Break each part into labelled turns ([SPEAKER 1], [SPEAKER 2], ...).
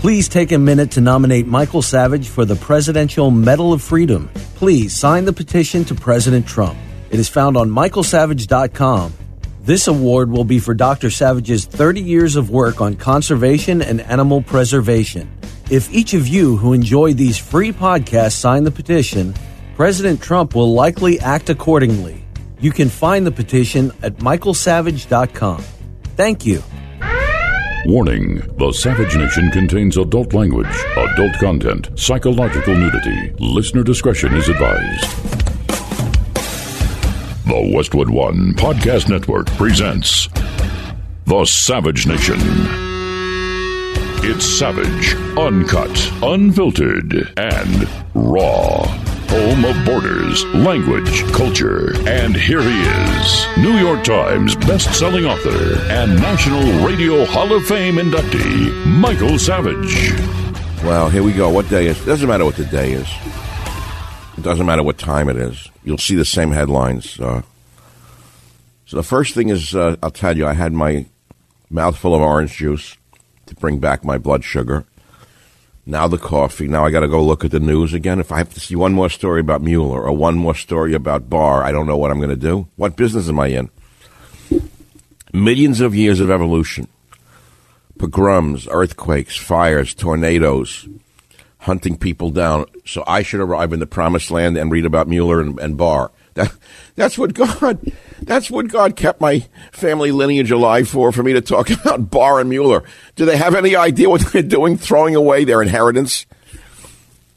[SPEAKER 1] Please take a minute to nominate Michael Savage for the Presidential Medal of Freedom. Please sign the petition to President Trump. It is found on michaelsavage.com. This award will be for Dr. Savage's 30 years of work on conservation and animal preservation. If each of you who enjoy these free podcasts sign the petition, President Trump will likely act accordingly. You can find the petition at michaelsavage.com. Thank you.
[SPEAKER 2] Warning The Savage Nation contains adult language, adult content, psychological nudity. Listener discretion is advised. The Westwood One Podcast Network presents The Savage Nation. It's savage, uncut, unfiltered, and raw. Home of borders, language, culture. And here he is, New York Times best-selling author and National Radio Hall of Fame inductee, Michael Savage.
[SPEAKER 3] Well, here we go. What day is? Doesn't matter what the day is. It doesn't matter what time it is. You'll see the same headlines. Uh, so the first thing is, uh, I'll tell you, I had my mouthful of orange juice to bring back my blood sugar. Now the coffee. Now I got to go look at the news again. If I have to see one more story about Mueller or one more story about Barr, I don't know what I'm going to do. What business am I in? Millions of years of evolution. Pogroms, earthquakes, fires, tornadoes, hunting people down. So I should arrive in the promised land and read about Mueller and, and Barr. That, that's what God. That's what God kept my family lineage alive for. For me to talk about Barr and Mueller. Do they have any idea what they're doing? Throwing away their inheritance?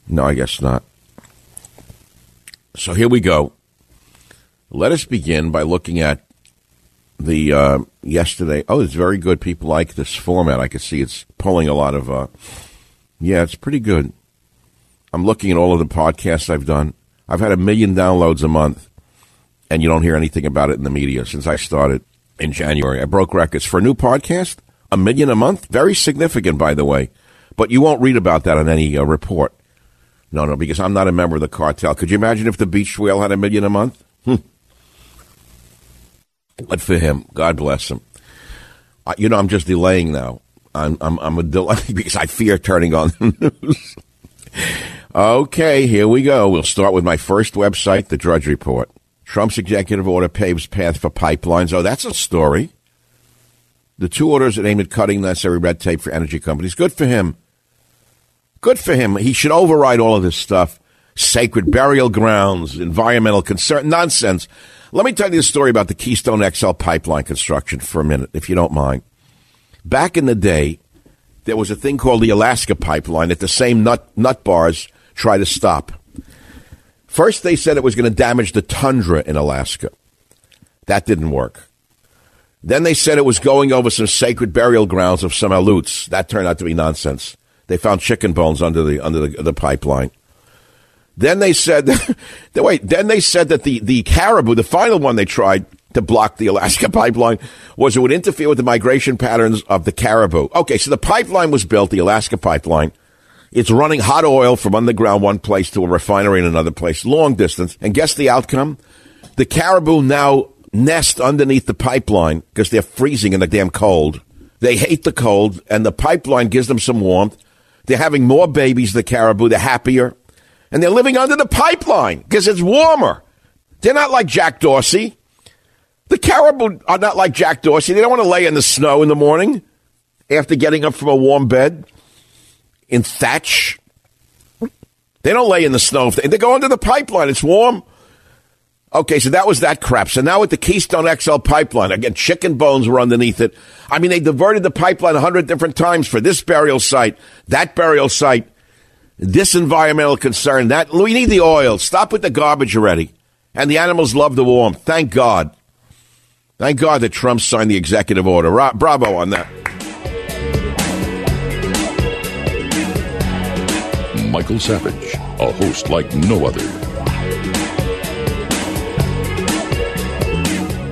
[SPEAKER 3] No, I guess not. So here we go. Let us begin by looking at the uh, yesterday. Oh, it's very good. People like this format. I can see it's pulling a lot of. Uh, yeah, it's pretty good. I'm looking at all of the podcasts I've done. I've had a million downloads a month, and you don't hear anything about it in the media since I started in January. I broke records for a new podcast, a million a month. Very significant, by the way. But you won't read about that on any uh, report. No, no, because I'm not a member of the cartel. Could you imagine if the beach whale had a million a month? Hmm. But for him, God bless him. Uh, you know, I'm just delaying now. I'm, I'm, I'm a delay because I fear turning on the news. Okay, here we go. We'll start with my first website, the Drudge Report. Trump's executive order paves path for pipelines. Oh, that's a story. The two orders that aim at cutting necessary red tape for energy companies. Good for him. Good for him. He should override all of this stuff. Sacred burial grounds, environmental concern, nonsense. Let me tell you the story about the Keystone XL pipeline construction for a minute, if you don't mind. Back in the day, there was a thing called the Alaska pipeline that the same nut, nut bars try to stop. First, they said it was going to damage the tundra in Alaska. That didn't work. Then they said it was going over some sacred burial grounds of some Aleuts. That turned out to be nonsense. They found chicken bones under the under the, the pipeline. Then they said, that, wait. Then they said that the the caribou, the final one they tried to block the Alaska pipeline, was it would interfere with the migration patterns of the caribou. Okay, so the pipeline was built, the Alaska pipeline. It's running hot oil from underground one place to a refinery in another place, long distance. And guess the outcome? The caribou now nest underneath the pipeline because they're freezing in the damn cold. They hate the cold, and the pipeline gives them some warmth. They're having more babies, the caribou. They're happier. And they're living under the pipeline because it's warmer. They're not like Jack Dorsey. The caribou are not like Jack Dorsey. They don't want to lay in the snow in the morning after getting up from a warm bed in thatch. They don't lay in the snow. They, they go under the pipeline. It's warm. Okay, so that was that crap. So now with the Keystone XL pipeline, again, chicken bones were underneath it. I mean, they diverted the pipeline a hundred different times for this burial site, that burial site, this environmental concern, that. We need the oil. Stop with the garbage already. And the animals love the warmth. Thank God. Thank God that Trump signed the executive order. Bravo on that.
[SPEAKER 2] Michael Savage, a host like no other.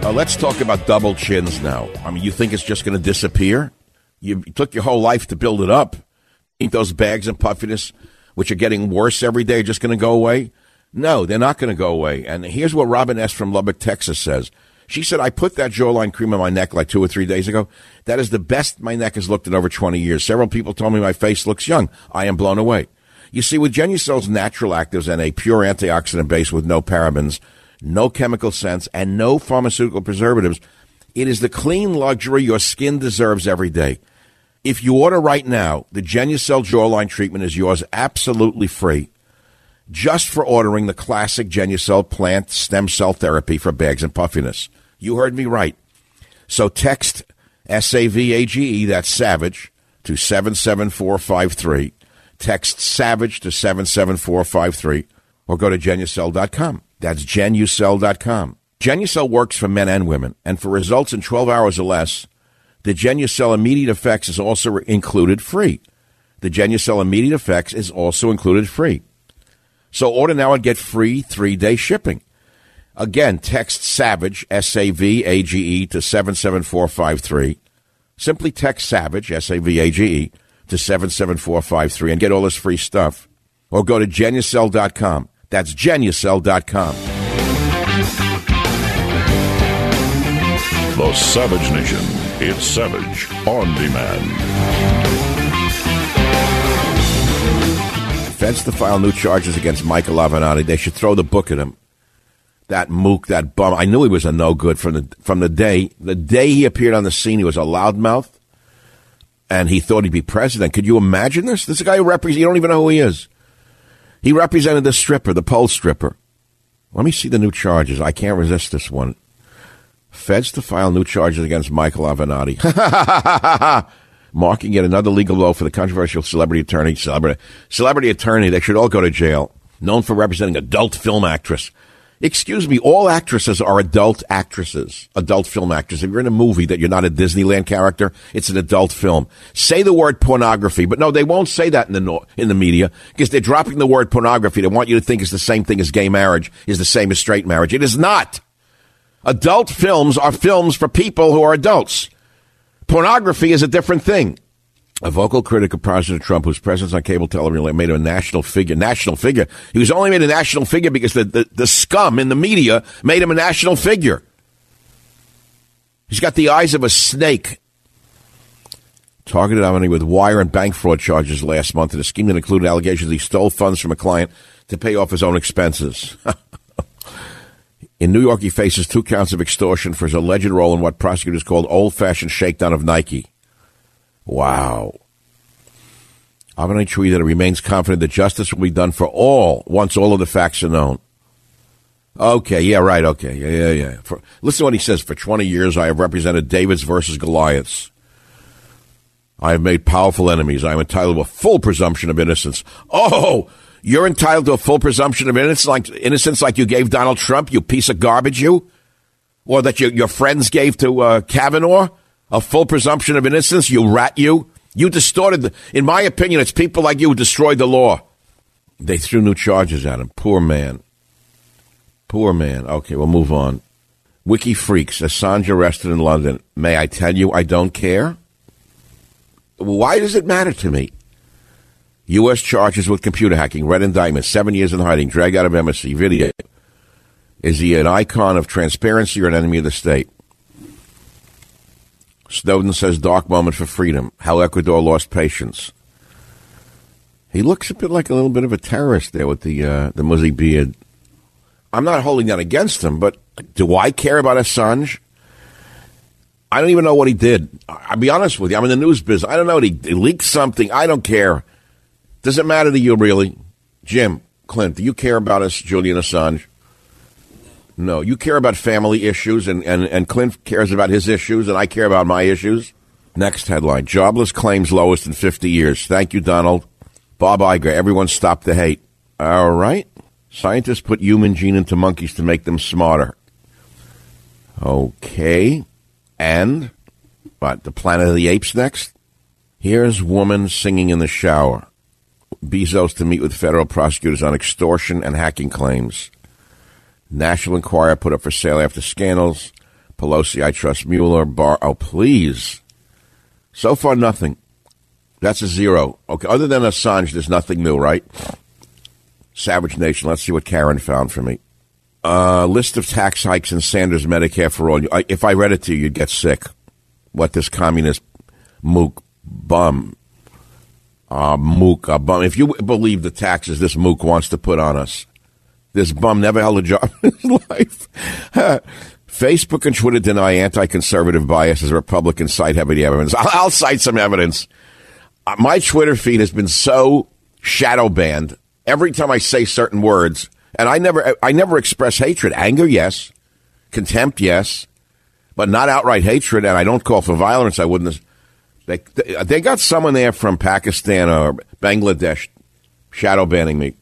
[SPEAKER 3] Uh, let's talk about double chins now. I mean, you think it's just going to disappear? You took your whole life to build it up. Think those bags and puffiness, which are getting worse every day, just going to go away? No, they're not going to go away. And here's what Robin S. from Lubbock, Texas says. She said, I put that jawline cream on my neck like two or three days ago. That is the best my neck has looked in over 20 years. Several people told me my face looks young. I am blown away. You see, with Genucel's natural actives and a pure antioxidant base with no parabens, no chemical scents, and no pharmaceutical preservatives, it is the clean luxury your skin deserves every day. If you order right now, the Genucel jawline treatment is yours absolutely free just for ordering the classic Genucel plant stem cell therapy for bags and puffiness. You heard me right. So text S A V A G E, that's Savage, to 77453. Text Savage to 77453 or go to genucel.com. That's genucel.com. Genucel works for men and women, and for results in 12 hours or less, the Genucel Immediate Effects is also included free. The Genucel Immediate Effects is also included free. So order now and get free three day shipping. Again, text SAVAGE, S A V A G E, to 77453. Simply text SAVAGE, S A V A G E, to 77453 and get all this free stuff. Or go to genucel.com. That's genucel.com.
[SPEAKER 2] The Savage Nation. It's Savage on demand.
[SPEAKER 3] Feds to file new charges against Michael Avenatti. They should throw the book at him. That mook, that bum. I knew he was a no good from the from the day the day he appeared on the scene. He was a loudmouth, and he thought he'd be president. Could you imagine this? This is a guy who represents. You don't even know who he is. He represented the stripper, the pole stripper. Let me see the new charges. I can't resist this one. Feds to file new charges against Michael Avenatti. marking yet another legal blow for the controversial celebrity attorney. Celebrity, celebrity attorney, they should all go to jail. Known for representing adult film actress. Excuse me, all actresses are adult actresses, adult film actors. If you're in a movie that you're not a Disneyland character, it's an adult film. Say the word pornography, but no, they won't say that in the in the media because they're dropping the word pornography. They want you to think it's the same thing as gay marriage, is the same as straight marriage. It is not. Adult films are films for people who are adults. Pornography is a different thing. A vocal critic of President Trump, whose presence on cable television made him a national figure. National figure. He was only made a national figure because the, the, the scum in the media made him a national figure. He's got the eyes of a snake. Targeted Avenatti with wire and bank fraud charges last month in a scheme that included allegations he stole funds from a client to pay off his own expenses. In New York, he faces two counts of extortion for his alleged role in what prosecutors called old fashioned shakedown of Nike. Wow. I'm Avenatti tweeted that it remains confident that justice will be done for all once all of the facts are known. Okay, yeah, right, okay, yeah, yeah, yeah. For, listen to what he says. For 20 years, I have represented Davids versus Goliaths. I have made powerful enemies. I am entitled to a full presumption of innocence. Oh, you're entitled to a full presumption of innocence like, innocence like you gave Donald Trump, you piece of garbage, you? Or that your, your friends gave to uh, Kavanaugh? A full presumption of innocence, you rat, you? You distorted, the, in my opinion, it's people like you who destroyed the law. They threw new charges at him. Poor man. Poor man. Okay, we'll move on. Wiki Freaks, Assange arrested in London. May I tell you I don't care? Why does it matter to me? U.S. charges with computer hacking, red indictment, seven years in hiding, dragged out of embassy, video. Is he an icon of transparency or an enemy of the state? Snowden says dark moment for freedom, how Ecuador lost patience. He looks a bit like a little bit of a terrorist there with the uh, the muzzy beard. I'm not holding that against him, but do I care about Assange? I don't even know what he did. I'll be honest with you. I'm in the news business. I don't know. He, he leaked something. I don't care. Does it matter to you, really? Jim, Clint, do you care about us, Julian Assange? No. You care about family issues, and, and, and Clint cares about his issues, and I care about my issues. Next headline Jobless claims lowest in 50 years. Thank you, Donald. Bob Iger, everyone stop the hate. All right. Scientists put human gene into monkeys to make them smarter. Okay. And what? The Planet of the Apes next? Here's woman singing in the shower. Bezos to meet with federal prosecutors on extortion and hacking claims. National Enquirer put up for sale after scandals. Pelosi, I trust Mueller. Barr, oh, please. So far, nothing. That's a zero. Okay, other than Assange, there's nothing new, right? Savage Nation. Let's see what Karen found for me. Uh, list of tax hikes in Sanders Medicare for all. If I read it to you, you'd get sick. What this communist mook bum, uh, mook uh, bum. If you believe the taxes this mook wants to put on us, this bum never held a job in his life. Facebook and Twitter deny anti-conservative bias as Republicans cite heavy evidence. I'll, I'll cite some evidence. Uh, my Twitter feed has been so shadow banned every time I say certain words, and I never, I never express hatred. Anger, yes. Contempt, yes. But not outright hatred, and I don't call for violence. I wouldn't. They, they got someone there from Pakistan or Bangladesh shadow banning me.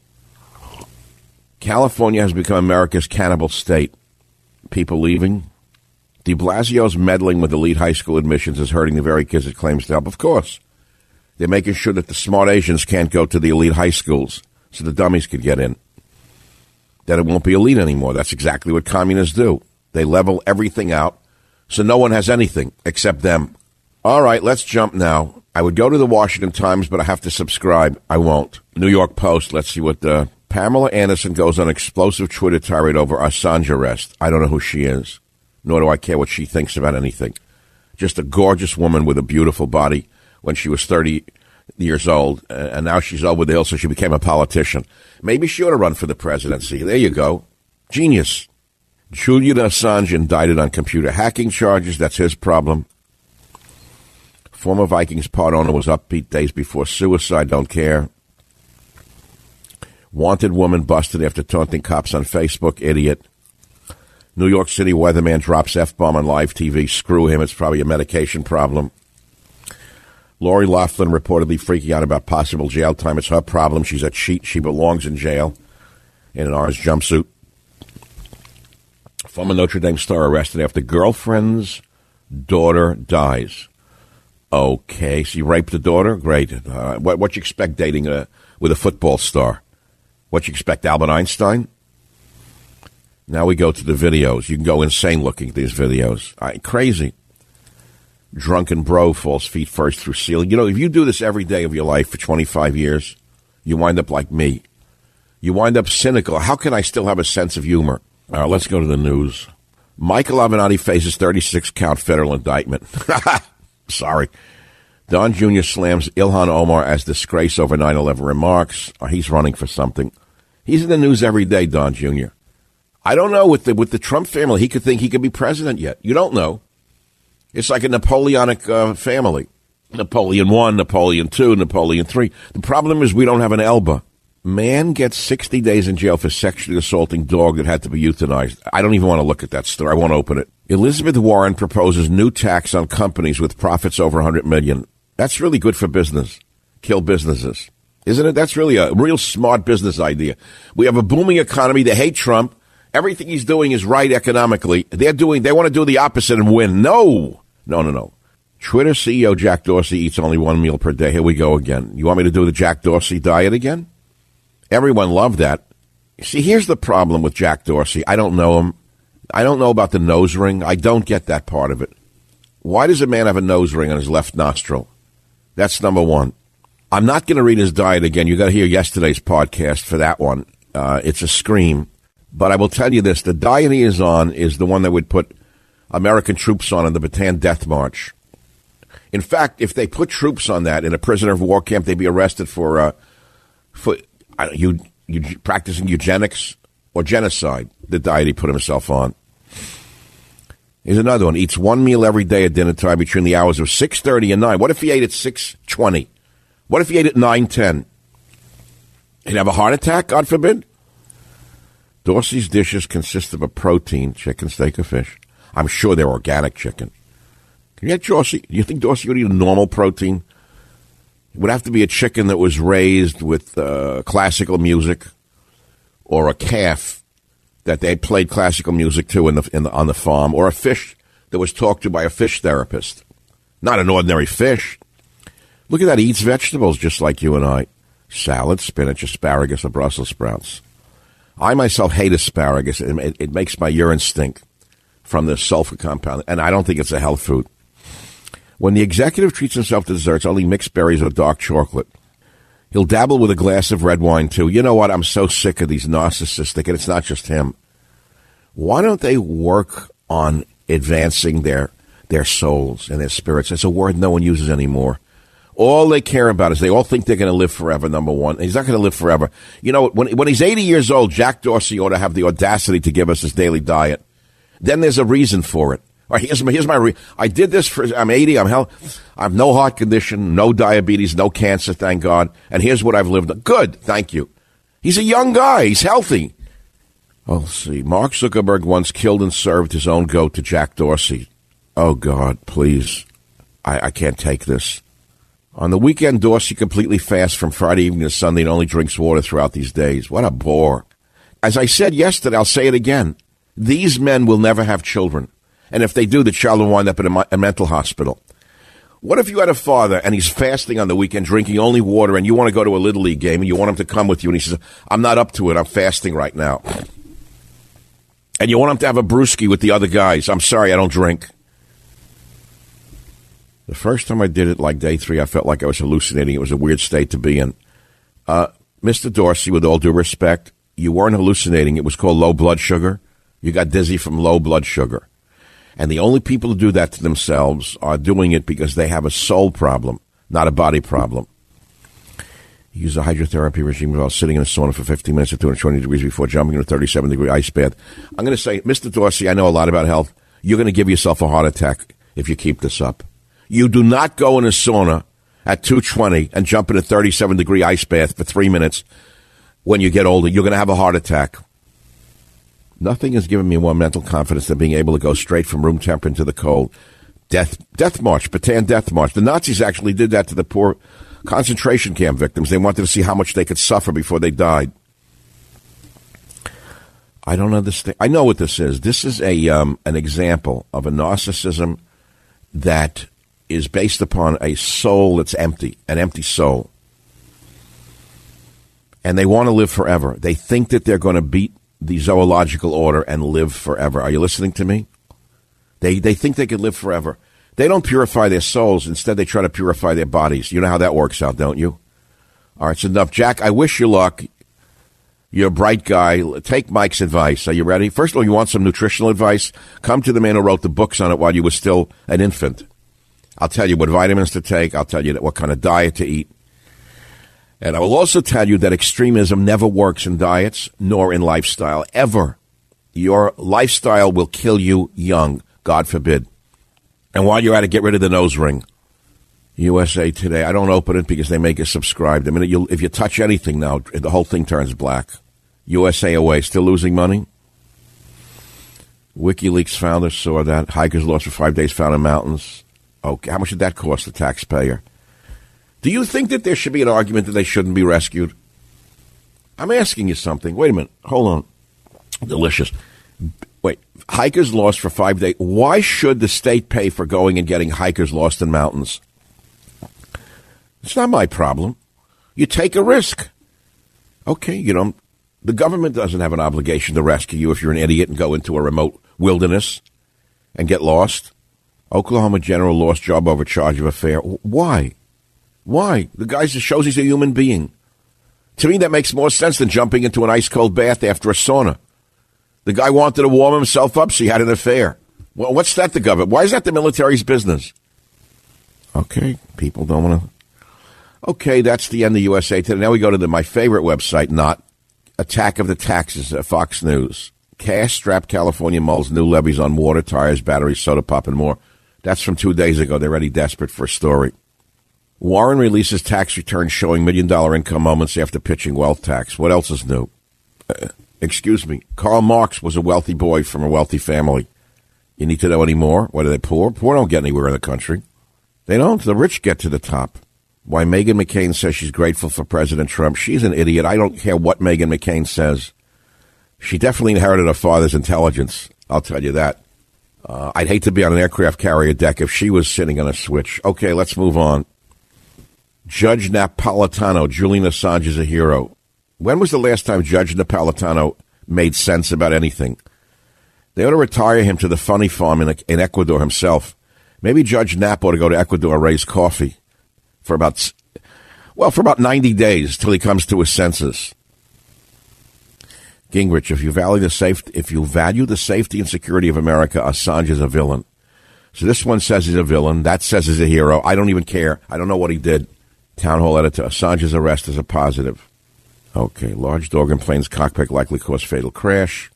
[SPEAKER 3] California has become America's cannibal state. People leaving. De Blasio's meddling with elite high school admissions is hurting the very kids it claims to help. Of course. They're making sure that the smart Asians can't go to the elite high schools so the dummies could get in. That it won't be elite anymore. That's exactly what communists do. They level everything out so no one has anything except them. All right, let's jump now. I would go to the Washington Times, but I have to subscribe. I won't. New York Post. Let's see what the uh, Pamela Anderson goes on explosive Twitter tirade over Assange arrest. I don't know who she is, nor do I care what she thinks about anything. Just a gorgeous woman with a beautiful body when she was 30 years old, and now she's over the hill, so she became a politician. Maybe she ought to run for the presidency. There you go. Genius. Julian Assange indicted on computer hacking charges. That's his problem. Former Vikings part owner was upbeat days before suicide. Don't care. Wanted woman busted after taunting cops on Facebook. Idiot. New York City weatherman drops F bomb on live TV. Screw him. It's probably a medication problem. Lori Loughlin reportedly freaking out about possible jail time. It's her problem. She's a cheat. She belongs in jail in an orange jumpsuit. Former Notre Dame star arrested after girlfriend's daughter dies. Okay, you raped the daughter? Great. Uh, what what you expect dating a with a football star? What you expect, Albert Einstein? Now we go to the videos. You can go insane looking at these videos. I, crazy drunken bro falls feet first through ceiling. You know, if you do this every day of your life for 25 years, you wind up like me. You wind up cynical. How can I still have a sense of humor? All right, let's go to the news. Michael Avenatti faces 36 count federal indictment. Sorry. Don Jr. slams Ilhan Omar as disgrace over 9 11 remarks. Oh, he's running for something. He's in the news every day, Don Jr. I don't know with the with the Trump family. He could think he could be president yet. You don't know. It's like a Napoleonic uh, family. Napoleon one, Napoleon two, Napoleon three. The problem is we don't have an Elba. Man gets 60 days in jail for sexually assaulting dog that had to be euthanized. I don't even want to look at that story. I won't open it. Elizabeth Warren proposes new tax on companies with profits over 100 million. That's really good for business. Kill businesses. Isn't it? That's really a real smart business idea. We have a booming economy. They hate Trump. Everything he's doing is right economically. They're doing, they want to do the opposite and win. No, no, no, no. Twitter CEO Jack Dorsey eats only one meal per day. Here we go again. You want me to do the Jack Dorsey diet again? Everyone loved that. See, here's the problem with Jack Dorsey. I don't know him. I don't know about the nose ring. I don't get that part of it. Why does a man have a nose ring on his left nostril? That's number one. I'm not going to read his diet again. You got to hear yesterday's podcast for that one. Uh, it's a scream. But I will tell you this: the diet he is on is the one that would put American troops on in the Bataan Death March. In fact, if they put troops on that in a prisoner of war camp, they'd be arrested for uh, for you, you practicing eugenics or genocide. The diet he put himself on. Here's another one: eats one meal every day at dinner time between the hours of six thirty and nine. What if he ate at six twenty? What if he ate at nine ten? He'd have a heart attack, God forbid. Dorsey's dishes consist of a protein, chicken, steak, or fish. I'm sure they're organic chicken. Can you get Dorsey? Do you think Dorsey would eat a normal protein? It would have to be a chicken that was raised with uh, classical music, or a calf that they played classical music to in the, in the, on the farm, or a fish that was talked to by a fish therapist. Not an ordinary fish. Look at that; he eats vegetables just like you and I. salad, spinach, asparagus, or Brussels sprouts. I myself hate asparagus. It, it, makes my urine stink from the sulfur compound, and I don't think it's a health food. When the executive treats himself to desserts, only mixed berries or dark chocolate. He'll dabble with a glass of red wine too. You know what? I'm so sick of these narcissistic, and it's not just him. Why don't they work on advancing their their souls and their spirits? It's a word no one uses anymore. All they care about is they all think they're going to live forever. Number one, he's not going to live forever. You know, when when he's 80 years old, Jack Dorsey ought to have the audacity to give us his daily diet. Then there's a reason for it. All right, here's my, here's my re- I did this for, I'm 80, I'm hell, I have no heart condition, no diabetes, no cancer, thank God. And here's what I've lived. Good, thank you. He's a young guy, he's healthy. Oh, let's see. Mark Zuckerberg once killed and served his own goat to Jack Dorsey. Oh, God, please. I, I can't take this. On the weekend, Dorsey completely fasts from Friday evening to Sunday and only drinks water throughout these days. What a bore. As I said yesterday, I'll say it again. These men will never have children. And if they do, the child will wind up in a, a mental hospital. What if you had a father and he's fasting on the weekend, drinking only water, and you want to go to a Little League game and you want him to come with you, and he says, I'm not up to it. I'm fasting right now. And you want him to have a brewski with the other guys. I'm sorry, I don't drink. The first time I did it, like day three, I felt like I was hallucinating. It was a weird state to be in. Uh, Mr. Dorsey, with all due respect, you weren't hallucinating. It was called low blood sugar. You got dizzy from low blood sugar. And the only people who do that to themselves are doing it because they have a soul problem, not a body problem. Use a hydrotherapy regime while sitting in a sauna for 15 minutes at 220 degrees before jumping in a 37 degree ice bath. I'm going to say, Mr. Dorsey, I know a lot about health. You're going to give yourself a heart attack if you keep this up. You do not go in a sauna at 220 and jump in a 37 degree ice bath for three minutes when you get older. You're going to have a heart attack. Nothing has given me more mental confidence than being able to go straight from room temp into the cold. Death, death march, Bataan death march. The Nazis actually did that to the poor concentration camp victims. They wanted to see how much they could suffer before they died. I don't understand. I know what this is. This is a um, an example of a narcissism that is based upon a soul that's empty, an empty soul. And they want to live forever. They think that they're going to beat the zoological order and live forever. Are you listening to me? They, they think they can live forever. They don't purify their souls. Instead, they try to purify their bodies. You know how that works out, don't you? All right, it's enough. Jack, I wish you luck. You're a bright guy. Take Mike's advice. Are you ready? First of all, you want some nutritional advice? Come to the man who wrote the books on it while you were still an infant. I'll tell you what vitamins to take. I'll tell you what kind of diet to eat. And I will also tell you that extremism never works in diets nor in lifestyle, ever. Your lifestyle will kill you young, God forbid. And while you're at it, get rid of the nose ring. USA Today. I don't open it because they make you subscribe. I mean, if you touch anything now, the whole thing turns black. USA away, still losing money? WikiLeaks founder saw that. Hikers lost for five days found in mountains. Okay, how much did that cost the taxpayer? Do you think that there should be an argument that they shouldn't be rescued? I'm asking you something. Wait a minute. Hold on. Delicious. Wait, hikers lost for five days. Why should the state pay for going and getting hikers lost in mountains? It's not my problem. You take a risk. Okay, you know, the government doesn't have an obligation to rescue you if you're an idiot and go into a remote wilderness and get lost. Oklahoma general lost job over charge of affair. Why? Why? The guy just shows he's a human being. To me, that makes more sense than jumping into an ice cold bath after a sauna. The guy wanted to warm himself up, so he had an affair. Well, what's that the government? Why is that the military's business? Okay, people don't want to. Okay, that's the end of USA Today. Now we go to the, my favorite website, not Attack of the Taxes, uh, Fox News. Cash strapped California mulls new levies on water, tires, batteries, soda pop, and more. That's from two days ago. They're already desperate for a story. Warren releases tax returns showing million dollar income moments after pitching wealth tax. What else is new? Uh, excuse me. Karl Marx was a wealthy boy from a wealthy family. You need to know any more? What are they poor? Poor don't get anywhere in the country. They don't. The rich get to the top. Why Meghan McCain says she's grateful for President Trump. She's an idiot. I don't care what Meghan McCain says. She definitely inherited her father's intelligence. I'll tell you that. Uh, I'd hate to be on an aircraft carrier deck if she was sitting on a switch. Okay, let's move on. Judge Napolitano, Julian Assange is a hero. When was the last time Judge Napolitano made sense about anything? They ought to retire him to the funny farm in, in Ecuador himself. Maybe Judge Nap ought to go to Ecuador and raise coffee for about, well, for about 90 days till he comes to his senses. Gingrich, if you value the safety, if you value the safety and security of America, Assange is a villain. So this one says he's a villain. That says he's a hero. I don't even care. I don't know what he did. Town Hall editor, Assange's arrest is a positive. Okay, large dog in plane's cockpit likely caused fatal crash.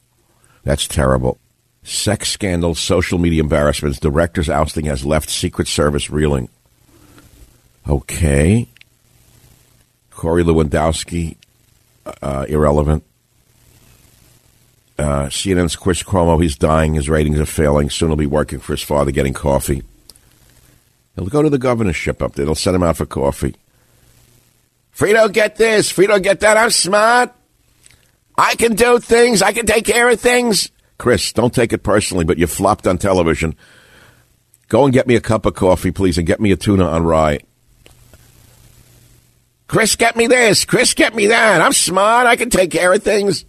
[SPEAKER 3] That's terrible. Sex scandals, social media embarrassments, director's ousting has left Secret Service reeling. Okay. Corey Lewandowski, uh, irrelevant. Uh, CNN's Chris Cuomo, he's dying. His ratings are failing. Soon he'll be working for his father getting coffee. He'll go to the governorship up there. They'll send him out for coffee. Fredo, get this. Fredo, get that. I'm smart. I can do things. I can take care of things. Chris, don't take it personally, but you flopped on television. Go and get me a cup of coffee, please, and get me a tuna on rye. Chris, get me this. Chris, get me that. I'm smart. I can take care of things.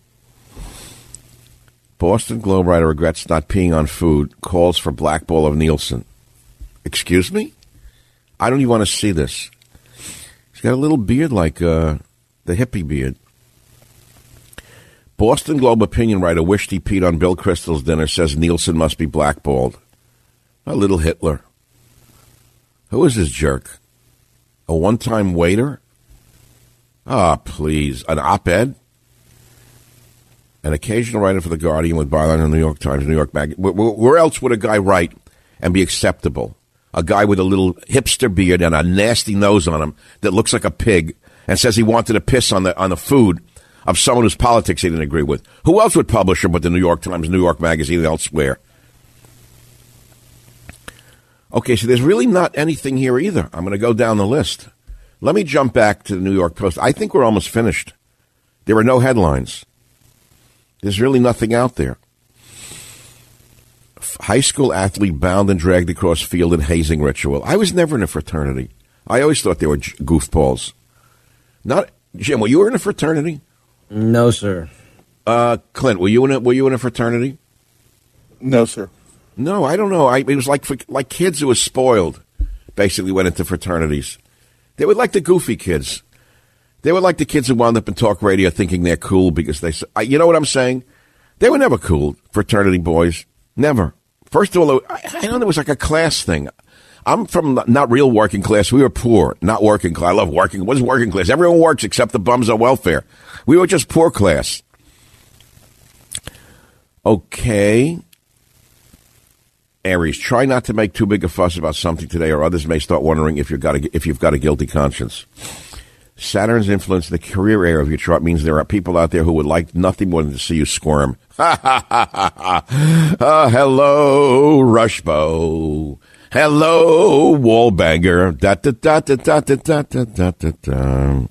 [SPEAKER 3] Boston Globe writer regrets not peeing on food, calls for blackball of Nielsen. Excuse me? I don't even want to see this. He's got a little beard like uh, the hippie beard. Boston Globe opinion writer wished he peed on Bill Kristol's dinner, says Nielsen must be blackballed. A little Hitler. Who is this jerk? A one time waiter? Ah, oh, please. An op ed? An occasional writer for The Guardian with byline in the New York Times, New York Magazine. Where, where else would a guy write and be acceptable? A guy with a little hipster beard and a nasty nose on him that looks like a pig and says he wanted to piss on the on the food of someone whose politics he didn't agree with. Who else would publish him but the New York Times, New York Magazine, and elsewhere? Okay, so there's really not anything here either. I'm going to go down the list. Let me jump back to the New York Post. I think we're almost finished. There are no headlines. There's really nothing out there. High school athlete bound and dragged across field in hazing ritual. I was never in a fraternity. I always thought they were goofballs. Not Jim. Were you in a fraternity?
[SPEAKER 1] No, sir.
[SPEAKER 3] Uh, Clint, were you in a were you in a fraternity?
[SPEAKER 4] No, sir.
[SPEAKER 3] No, I don't know. I, it was like for, like kids who were spoiled. Basically, went into fraternities. They were like the goofy kids. They were like the kids who wound up in talk radio thinking they're cool because they. I, you know what I'm saying? They were never cool, fraternity boys. Never. First of all, I, I know it was like a class thing. I'm from not real working class. We were poor, not working class. I love working. What's working class? Everyone works except the bums on welfare. We were just poor class. Okay. Aries, try not to make too big a fuss about something today, or others may start wondering if you've got a, if you've got a guilty conscience. Saturn's influence in the career area of your chart means there are people out there who would like nothing more than to see you squirm. Ha ha ha ha ha! Uh, hello, Rushbo. Hello, Wallbanger. Da da da da da da da da da da.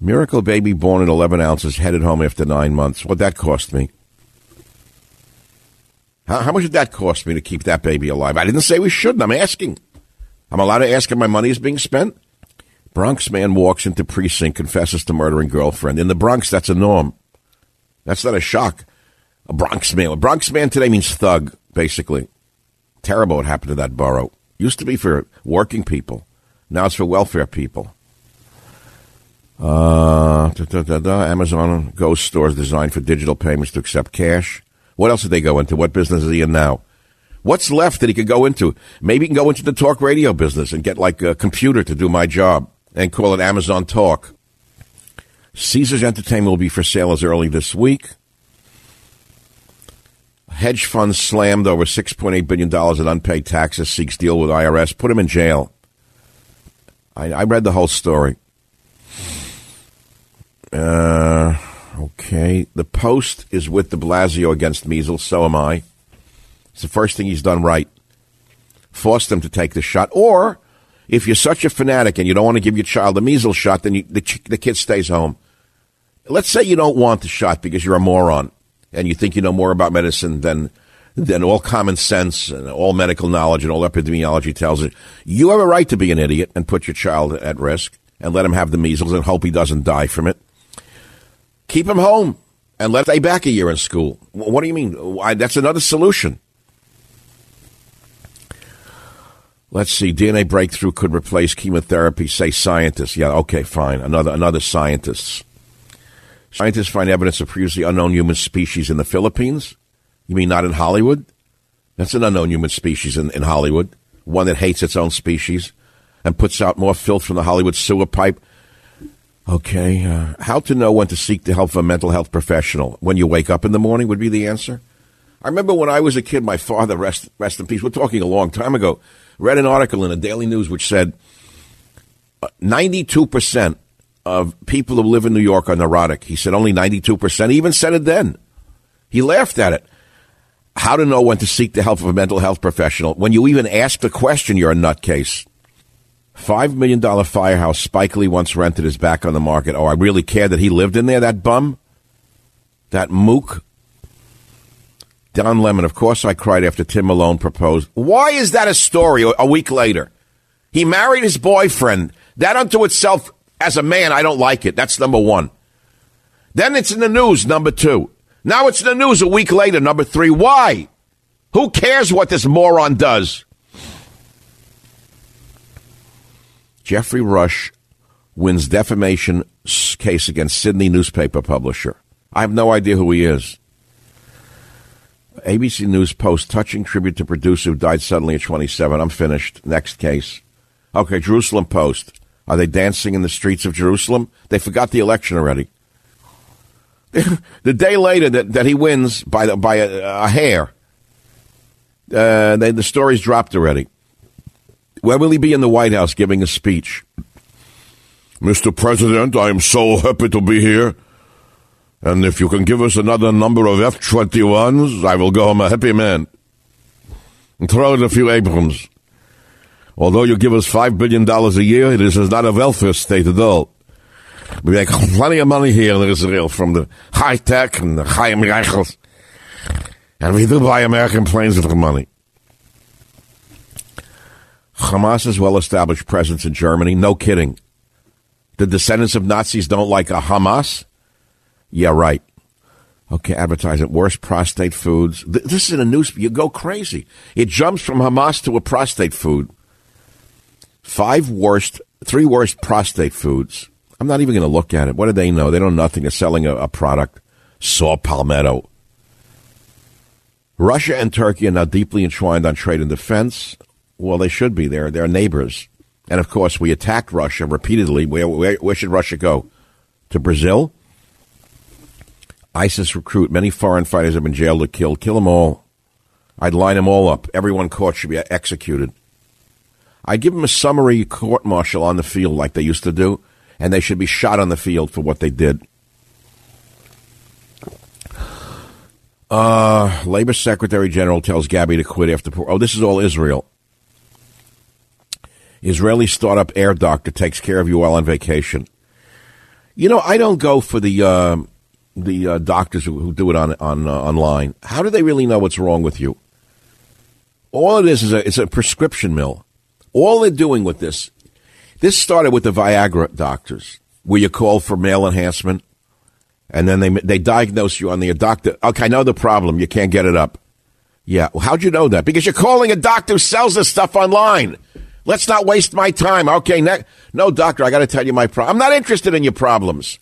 [SPEAKER 3] Miracle baby born at 11 ounces headed home after nine months. What'd that cost me? How, how much did that cost me to keep that baby alive? I didn't say we shouldn't. I'm asking. I'm allowed to ask if my money is being spent? Bronx man walks into precinct, confesses to murdering girlfriend. In the Bronx, that's a norm. That's not a shock. A Bronx man. A Bronx man today means thug, basically. Terrible what happened to that borough. Used to be for working people. Now it's for welfare people. Uh, da, da, da, Amazon Go stores designed for digital payments to accept cash. What else did they go into? What business is he in now? What's left that he could go into? Maybe he can go into the talk radio business and get like a computer to do my job and call it Amazon Talk. Caesars Entertainment will be for sale as early this week. Hedge fund slammed over $6.8 billion in unpaid taxes, seeks deal with IRS. Put him in jail. I, I read the whole story. Uh, okay. The Post is with de Blasio against measles. So am I. It's the first thing he's done right. Force them to take the shot. Or, if you're such a fanatic and you don't want to give your child a measles shot, then you, the, the kid stays home. Let's say you don't want the shot because you're a moron and you think you know more about medicine than then all common sense and all medical knowledge and all epidemiology tells it you have a right to be an idiot and put your child at risk and let him have the measles and hope he doesn't die from it. Keep him home and let stay back a year in school. What do you mean? Why, that's another solution. Let's see. DNA breakthrough could replace chemotherapy. Say scientists. Yeah. Okay. Fine. Another another scientists. Scientists find evidence of previously unknown human species in the Philippines. You mean not in Hollywood? That's an unknown human species in, in Hollywood. One that hates its own species and puts out more filth from the Hollywood sewer pipe. Okay. Uh, how to know when to seek the help of a mental health professional? When you wake up in the morning would be the answer. I remember when I was a kid, my father, rest, rest in peace, we're talking a long time ago, read an article in the Daily News which said 92% uh, of people who live in New York are neurotic. He said only 92%. He even said it then. He laughed at it. How to know when to seek the help of a mental health professional. When you even ask the question, you're a nutcase. $5 million firehouse Spike Lee once rented is back on the market. Oh, I really care that he lived in there, that bum? That mook? Don Lemon, of course I cried after Tim Malone proposed. Why is that a story a week later? He married his boyfriend. That unto itself, as a man, I don't like it. That's number one. Then it's in the news, number two. Now it's in the news a week later, number three. Why? Who cares what this moron does? Geoffrey Rush wins defamation case against Sydney newspaper publisher. I have no idea who he is. ABC News post touching tribute to producer who died suddenly at 27. I'm finished. Next case. Okay, Jerusalem Post. Are they dancing in the streets of Jerusalem? They forgot the election already. the day later that, that he wins by the, by a, a hair, uh, they, the story's dropped already. Where will he be in the White House giving a speech?
[SPEAKER 5] Mr. President, I am so happy to be here. And if you can give us another number of F 21s, I will go home a happy man. And throw in a few Abrams. Although you give us $5 billion a year, it is not a welfare state at all. We make plenty of money here in Israel from the high tech and the high Reichels. And we do buy American planes the money.
[SPEAKER 3] Hamas's well established presence in Germany, no kidding. The descendants of Nazis don't like a Hamas? Yeah, right. Okay, advertising worst prostate foods. This is in a news. You go crazy. It jumps from Hamas to a prostate food. Five worst, three worst prostate foods. I'm not even going to look at it. What do they know? They know nothing. They're selling a, a product. Saw palmetto. Russia and Turkey are now deeply entwined on trade and defense. Well, they should be. They're, they're neighbors. And of course, we attacked Russia repeatedly. Where, where, where should Russia go? To Brazil? ISIS recruit. Many foreign fighters have been jailed or killed. Kill them all. I'd line them all up. Everyone caught should be executed. I'd give them a summary court martial on the field like they used to do, and they should be shot on the field for what they did. Uh, Labor Secretary General tells Gabbay to quit after. Oh, this is all Israel. Israeli startup Air Doctor takes care of you while on vacation. You know, I don't go for the uh, the uh, doctors who, who, do it on on uh, online. How do they really know what's wrong with you? All it is is a it's a prescription mill. All they're doing with this, this started with the Viagra doctors, where you call for male enhancement, and then they they diagnose you on the doctor. Okay, I know the problem. You can't get it up. Yeah, well, how'd you know that? Because you're calling a doctor who sells this stuff online. Let's not waste my time. Okay, ne- no, doctor, I got to tell you my problem. I'm not interested in your problems.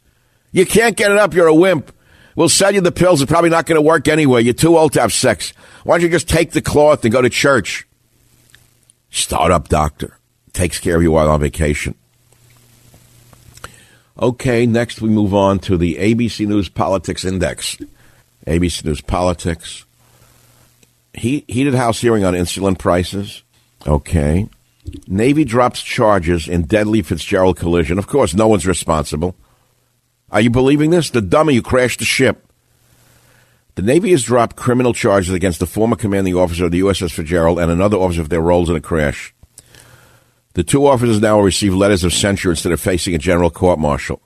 [SPEAKER 3] You can't get it up. You're a wimp. We'll sell you the pills. It's probably not going to work anyway. You're too old to have sex. Why don't you just take the cloth and go to church? Startup doctor takes care of you while on vacation. Okay, next we move on to the ABC News Politics Index. ABC News Politics. He, heated House hearing on insulin prices. Okay. Navy drops charges in deadly Fitzgerald collision. Of course, no one's responsible. Are you believing this? The dummy who crashed the ship. The Navy has dropped criminal charges against the former commanding officer of the USS Fitzgerald and another officer for their roles in the crash. The two officers now will receive letters of censure instead of facing a general court martial.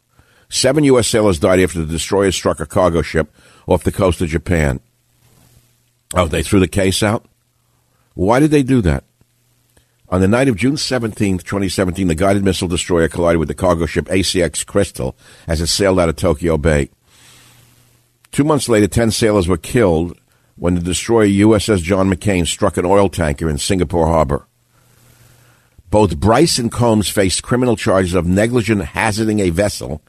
[SPEAKER 3] Seven U.S. sailors died after the destroyer struck a cargo ship off the coast of Japan. Oh, they threw the case out? Why did they do that? On the night of June 17, 2017, the guided missile destroyer collided with the cargo ship ACX Crystal as it sailed out of Tokyo Bay. Two months later, 10 sailors were killed when the destroyer USS John McCain struck an oil tanker in Singapore Harbor. Both Bryce and Combs faced criminal charges of negligent hazarding a vessel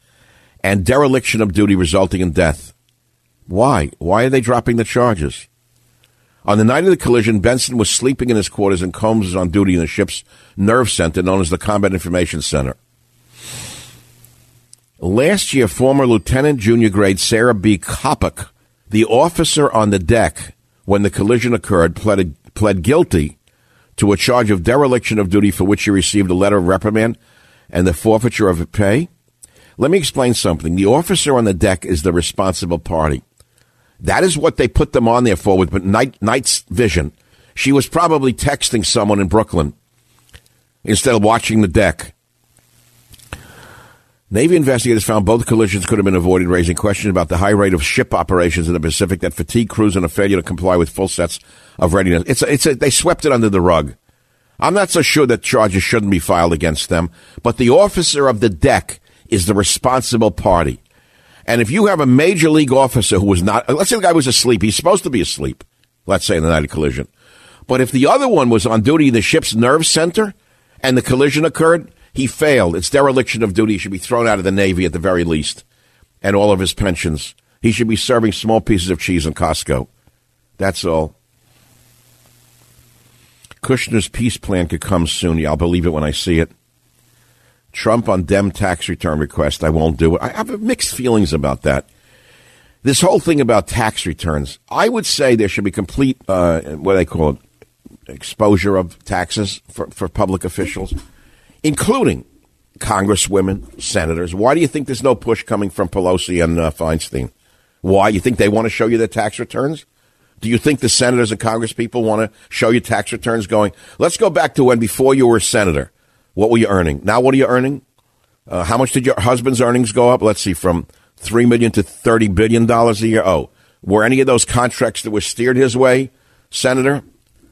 [SPEAKER 3] and dereliction of duty resulting in death. Why? Why are they dropping the charges? On the night of the collision, Benson was sleeping in his quarters and Combs was on duty in the ship's nerve center known as the Combat Information Center. Last year, former Lieutenant Junior Grade Sarah B. Coppock, the officer on the deck when the collision occurred, pled, pled guilty to a charge of dereliction of duty for which she received a letter of reprimand and the forfeiture of pay. Let me explain something. The officer on the deck is the responsible party. That is what they put them on there for with night, night's vision. She was probably texting someone in Brooklyn instead of watching the deck. Navy investigators found both collisions could have been avoided, raising questions about the high rate of ship operations in the Pacific that fatigue crews and a failure to comply with full sets of readiness. It's a, it's a, they swept it under the rug. I'm not so sure that charges shouldn't be filed against them, but the officer of the deck is the responsible party. And if you have a major league officer who was not, let's say the guy was asleep, he's supposed to be asleep, let's say in the night of collision. But if the other one was on duty in the ship's nerve center and the collision occurred, he failed. It's dereliction of duty. He should be thrown out of the Navy at the very least and all of his pensions. He should be serving small pieces of cheese in Costco. That's all. Kushner's peace plan could come soon. Yeah, I'll believe it when I see it. Trump on Dem tax return request. I won't do it. I have mixed feelings about that. This whole thing about tax returns, I would say there should be complete, uh, what do they call it, exposure of taxes for, for public officials, including congresswomen, senators. Why do you think there's no push coming from Pelosi and uh, Feinstein? Why? You think they want to show you their tax returns? Do you think the senators and congresspeople want to show you tax returns going, let's go back to when before you were a senator? What were you earning? Now, what are you earning? Uh, how much did your husband's earnings go up? Let's see, from three million to thirty billion dollars a year. Oh, were any of those contracts that were steered his way, Senator?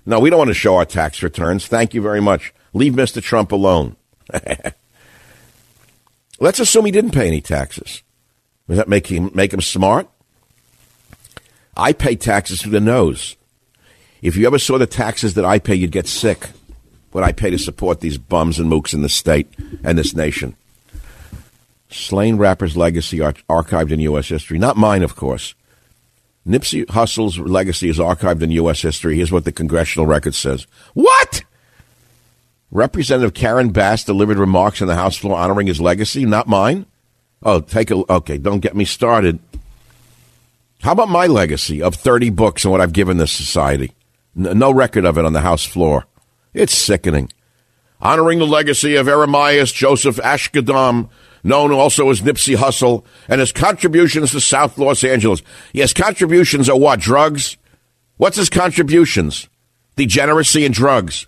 [SPEAKER 3] No, we don't want to show our tax returns. Thank you very much. Leave Mr. Trump alone. Let's assume he didn't pay any taxes. Does that make him make him smart? I pay taxes through the nose. If you ever saw the taxes that I pay, you'd get sick what I pay to support these bums and mooks in the state and this nation. Slain rapper's legacy ar- archived in U.S. history. Not mine, of course. Nipsey Hussle's legacy is archived in U.S. history. Here's what the congressional record says. What? Representative Karen Bass delivered remarks on the House floor honoring his legacy. Not mine. Oh, take a okay. Don't get me started. How about my legacy of 30 books and what I've given this society? no record of it on the House floor. It's sickening. Honoring the legacy of Ermias Joseph Asghedom, known also as Nipsey Hussle, and his contributions to South Los Angeles. Yes, contributions are what? Drugs? What's his contributions? Degeneracy and drugs.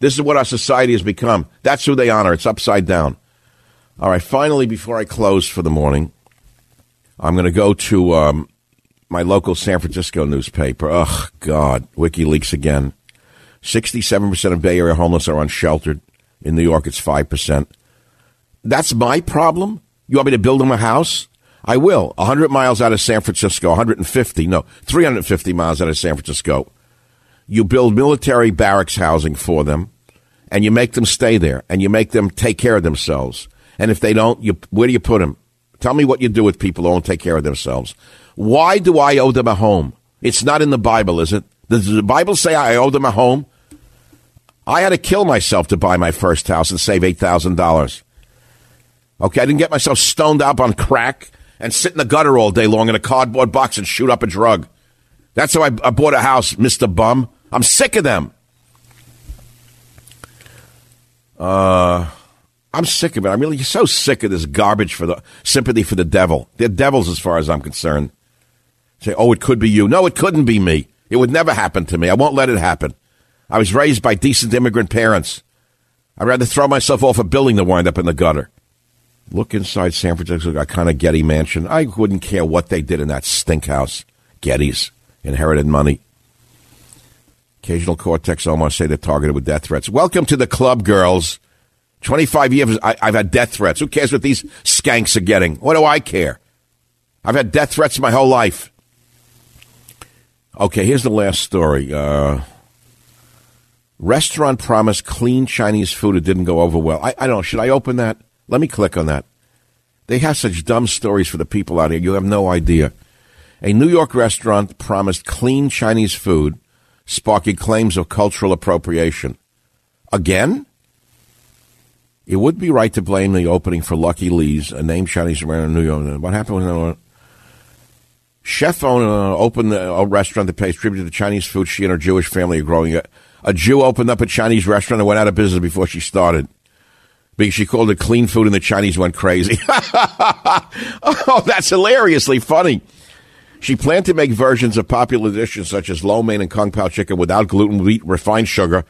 [SPEAKER 3] This is what our society has become. That's who they honor. It's upside down. All right, finally, before I close for the morning, I'm going to go to um, my local San Francisco newspaper. Oh, God, WikiLeaks again. 67% of Bay Area homeless are unsheltered. In New York, it's 5%. That's my problem? You want me to build them a house? I will. 100 miles out of San Francisco, 150, no, 350 miles out of San Francisco. You build military barracks housing for them, and you make them stay there, and you make them take care of themselves. And if they don't, you, where do you put them? Tell me what you do with people who don't take care of themselves. Why do I owe them a home? It's not in the Bible, is it? Does the Bible say I owe them a home? I had to kill myself to buy my first house and save $8,000. Okay, I didn't get myself stoned up on crack and sit in the gutter all day long in a cardboard box and shoot up a drug. That's how I, I bought a house, Mr. Bum. I'm sick of them. Uh, I'm sick of it. I'm really so sick of this garbage for the sympathy for the devil. They're devils as far as I'm concerned. Say, oh, it could be you. No, it couldn't be me. It would never happen to me. I won't let it happen. I was raised by decent immigrant parents. I'd rather throw myself off a building than wind up in the gutter. Look inside San Francisco, got kind of Getty mansion. I wouldn't care what they did in that stink house. Getty's inherited money. Ocasio-Cortez almost say they're targeted with death threats. Welcome to the club, girls. 25 years, I, have had death threats. Who cares what these skanks are getting? What do I care? I've had death threats my whole life. Okay, here's the last story. Uh, restaurant promised clean Chinese food. It didn't go over well. I, I don't know. Should I open that? Let me click on that. They have such dumb stories for the people out here. You have no idea. A New York restaurant promised clean Chinese food, sparking claims of cultural appropriation. Again? It would be right to blame the opening for Lucky Lee's, a named Chinese restaurant in New York. What happened when chef owner uh, opened a restaurant that pays tribute to the Chinese food she and her Jewish family are growing? A, a Jew opened up a Chinese restaurant and went out of business before she started because she called it clean food and the Chinese went crazy. oh, that's hilariously funny. She planned to make versions of popular dishes such as lo mein and kung pao chicken without gluten, wheat, refined sugar,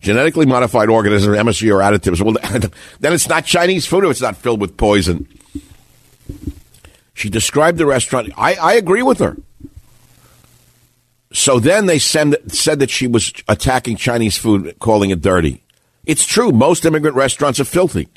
[SPEAKER 3] genetically modified organisms, MSG, or additives. Well, then it's not Chinese food if it's not filled with poison. She described the restaurant. I, I agree with her. So then they send, said that she was attacking Chinese food, calling it dirty. It's true. Most immigrant restaurants are filthy.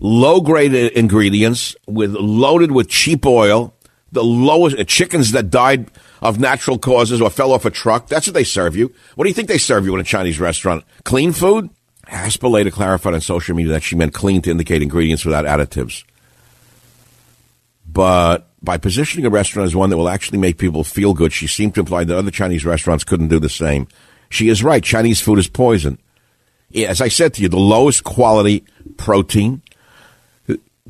[SPEAKER 3] Low grade ingredients with loaded with cheap oil, the lowest uh, chickens that died of natural causes or fell off a truck. That's what they serve you. What do you think they serve you in a Chinese restaurant? Clean food? Haspel later clarified on social media that she meant clean to indicate ingredients without additives. But by positioning a restaurant as one that will actually make people feel good, she seemed to imply that other Chinese restaurants couldn't do the same. She is right. Chinese food is poison. As I said to you, the lowest quality protein,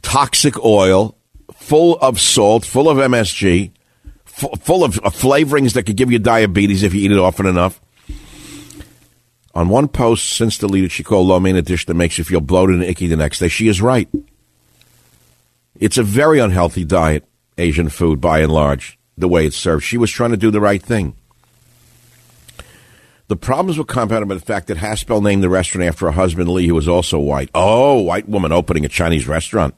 [SPEAKER 3] toxic oil, full of salt, full of MSG, full of uh, flavorings that could give you diabetes if you eat it often enough. On one post since deleted, she called lo mein a dish that makes you feel bloated and icky the next day. She is right. It's a very unhealthy diet, Asian food by and large, the way it's served. She was trying to do the right thing. The problems were compounded by the fact that Haspel named the restaurant after her husband Lee, who was also white. Oh, white woman opening a Chinese restaurant.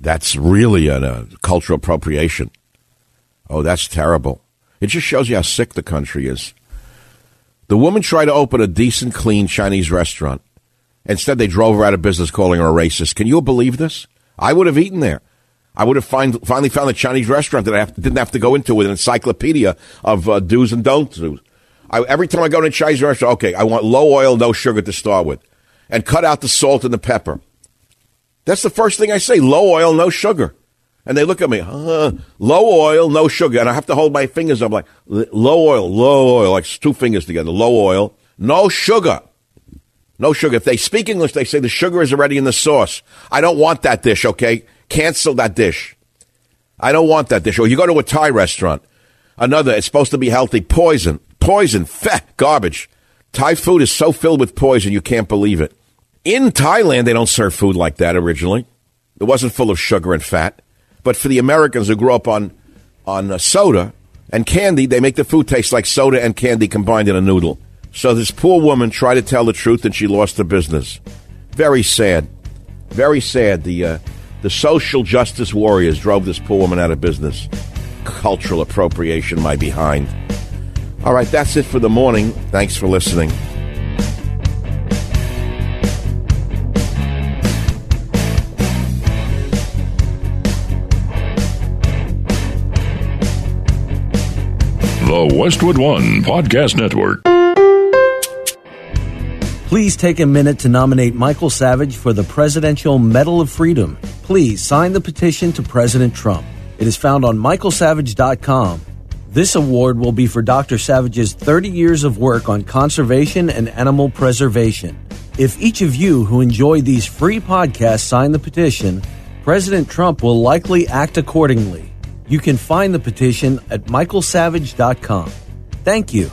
[SPEAKER 3] That's really a, cultural appropriation. Oh, that's terrible. It just shows you how sick the country is. The woman tried to open a decent, clean Chinese restaurant. Instead, they drove her out of business, calling her a racist. Can you believe this? I would have eaten there. I would have find, finally found a Chinese restaurant that I have, didn't have to go into with an encyclopedia of uh, do's and don'ts. I, every time I go to a Chinese restaurant, okay, I want low oil, no sugar to start with, and cut out the salt and the pepper. That's the first thing I say low oil, no sugar. And they look at me, huh, low oil, no sugar. And I have to hold my fingers up like low oil, low oil, like two fingers together, low oil, no sugar. No sugar. If they speak English, they say the sugar is already in the sauce. I don't want that dish, okay? Cancel that dish. I don't want that dish. Or you go to a Thai restaurant, another, it's supposed to be healthy, poison, poison, fat, garbage. Thai food is so filled with poison, you can't believe it. In Thailand, they don't serve food like that originally. It wasn't full of sugar and fat. But for the Americans who grew up on, on uh, soda and candy, they make the food taste like soda and candy combined in a noodle. So this poor woman tried to tell the truth and she lost her business. Very sad. Very sad. The, uh, the social justice warriors drove this poor woman out of business. Cultural appropriation, my behind. All right, that's it for the morning. Thanks for listening.
[SPEAKER 2] The Westwood One Podcast Network.
[SPEAKER 1] Please take a minute to nominate Michael Savage for the Presidential Medal of Freedom. Please sign the petition to President Trump. It is found on michaelsavage.com. This award will be for Dr. Savage's 30 years of work on conservation and animal preservation. If each of you who enjoy these free podcasts sign the petition, President Trump will likely act accordingly. You can find the petition at michaelsavage.com. Thank you.